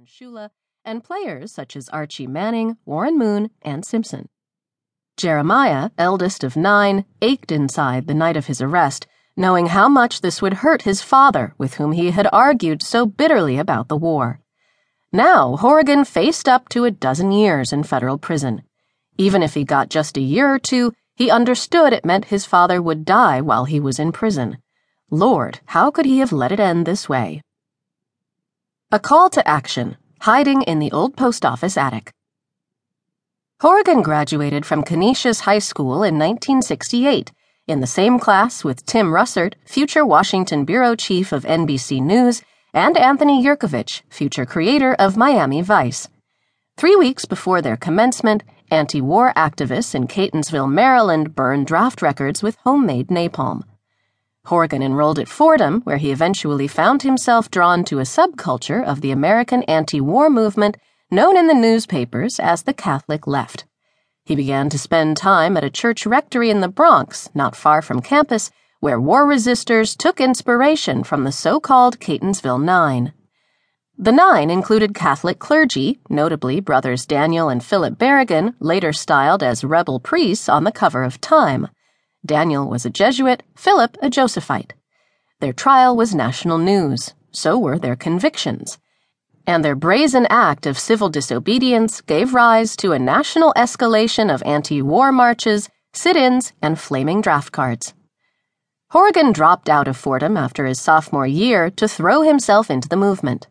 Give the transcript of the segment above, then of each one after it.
Don Shula, and players such as Archie Manning, Warren Moon, and Simpson. Jeremiah, eldest of nine, ached inside the night of his arrest, knowing how much this would hurt his father, with whom he had argued so bitterly about the war. Now, Horrigan faced up to a dozen years in federal prison. Even if he got just a year or two, he understood it meant his father would die while he was in prison. Lord, how could he have let it end this way? A call to action, hiding in the old post office attic. Horrigan graduated from Canisius High School in 1968, in the same class with Tim Russert, future Washington bureau chief of NBC News, and Anthony Yerkovich, future creator of Miami Vice. Three weeks before their commencement, anti war activists in Catonsville, Maryland burned draft records with homemade napalm. Horrigan enrolled at Fordham, where he eventually found himself drawn to a subculture of the American anti war movement known in the newspapers as the Catholic left. He began to spend time at a church rectory in the Bronx, not far from campus, where war resistors took inspiration from the so called Catonsville Nine. The Nine included Catholic clergy, notably brothers Daniel and Philip Berrigan, later styled as rebel priests on the cover of Time. Daniel was a Jesuit, Philip a Josephite. Their trial was national news, so were their convictions. And their brazen act of civil disobedience gave rise to a national escalation of anti war marches, sit ins, and flaming draft cards. Horrigan dropped out of Fordham after his sophomore year to throw himself into the movement.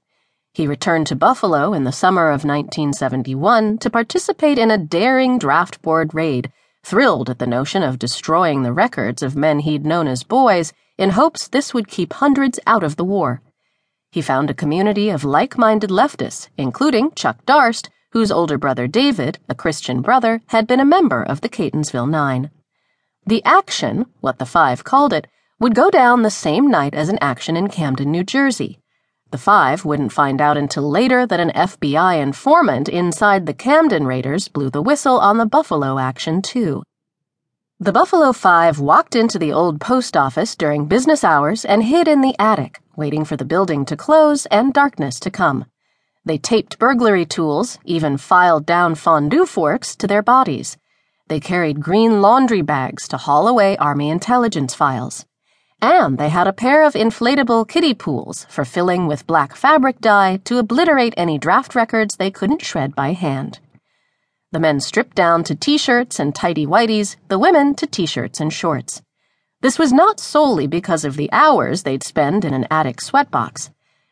He returned to Buffalo in the summer of 1971 to participate in a daring draft board raid thrilled at the notion of destroying the records of men he'd known as boys in hopes this would keep hundreds out of the war. He found a community of like minded leftists, including Chuck Darst, whose older brother David, a Christian brother, had been a member of the Catonsville Nine. The action, what the Five called it, would go down the same night as an action in Camden, New Jersey. The Five wouldn't find out until later that an FBI informant inside the Camden Raiders blew the whistle on the Buffalo action, too. The Buffalo Five walked into the old post office during business hours and hid in the attic, waiting for the building to close and darkness to come. They taped burglary tools, even filed down fondue forks, to their bodies. They carried green laundry bags to haul away Army intelligence files. And they had a pair of inflatable kiddie pools for filling with black fabric dye to obliterate any draft records they couldn't shred by hand. The men stripped down to t shirts and tidy whities, the women to t shirts and shorts. This was not solely because of the hours they'd spend in an attic sweatbox.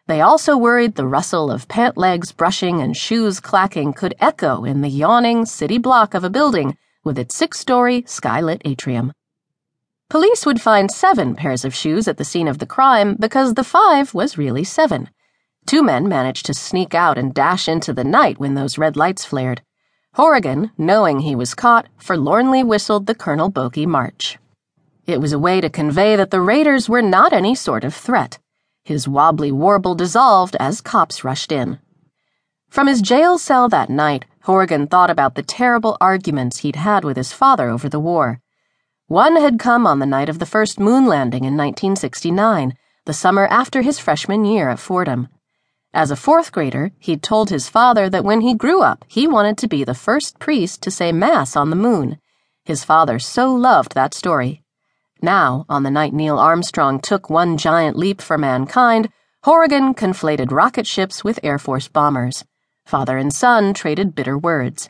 They also worried the rustle of pant legs brushing and shoes clacking could echo in the yawning city block of a building with its six story skylit atrium. Police would find seven pairs of shoes at the scene of the crime because the five was really seven. Two men managed to sneak out and dash into the night when those red lights flared. Horrigan, knowing he was caught, forlornly whistled the Colonel Bogey March. It was a way to convey that the raiders were not any sort of threat. His wobbly warble dissolved as cops rushed in. From his jail cell that night, Horrigan thought about the terrible arguments he'd had with his father over the war. One had come on the night of the first moon landing in 1969, the summer after his freshman year at Fordham. As a fourth grader, he'd told his father that when he grew up, he wanted to be the first priest to say Mass on the moon. His father so loved that story. Now, on the night Neil Armstrong took one giant leap for mankind, Horrigan conflated rocket ships with Air Force bombers. Father and son traded bitter words.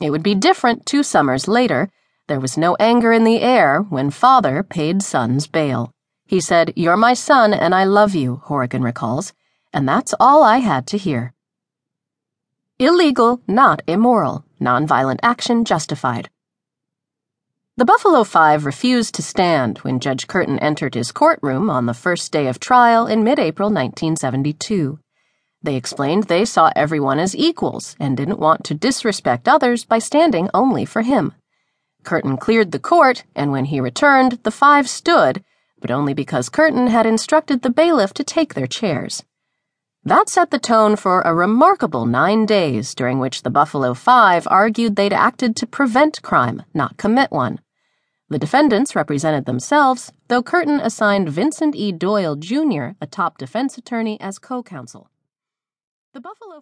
It would be different two summers later there was no anger in the air when father paid son's bail. He said, You're my son and I love you, Horrigan recalls, and that's all I had to hear. Illegal, not immoral. Nonviolent action justified. The Buffalo Five refused to stand when Judge Curtin entered his courtroom on the first day of trial in mid April 1972. They explained they saw everyone as equals and didn't want to disrespect others by standing only for him. Curtin cleared the court, and when he returned, the five stood, but only because Curtin had instructed the bailiff to take their chairs. That set the tone for a remarkable nine days during which the Buffalo Five argued they'd acted to prevent crime, not commit one. The defendants represented themselves, though Curtin assigned Vincent E. Doyle, Jr., a top defense attorney, as co counsel. The Buffalo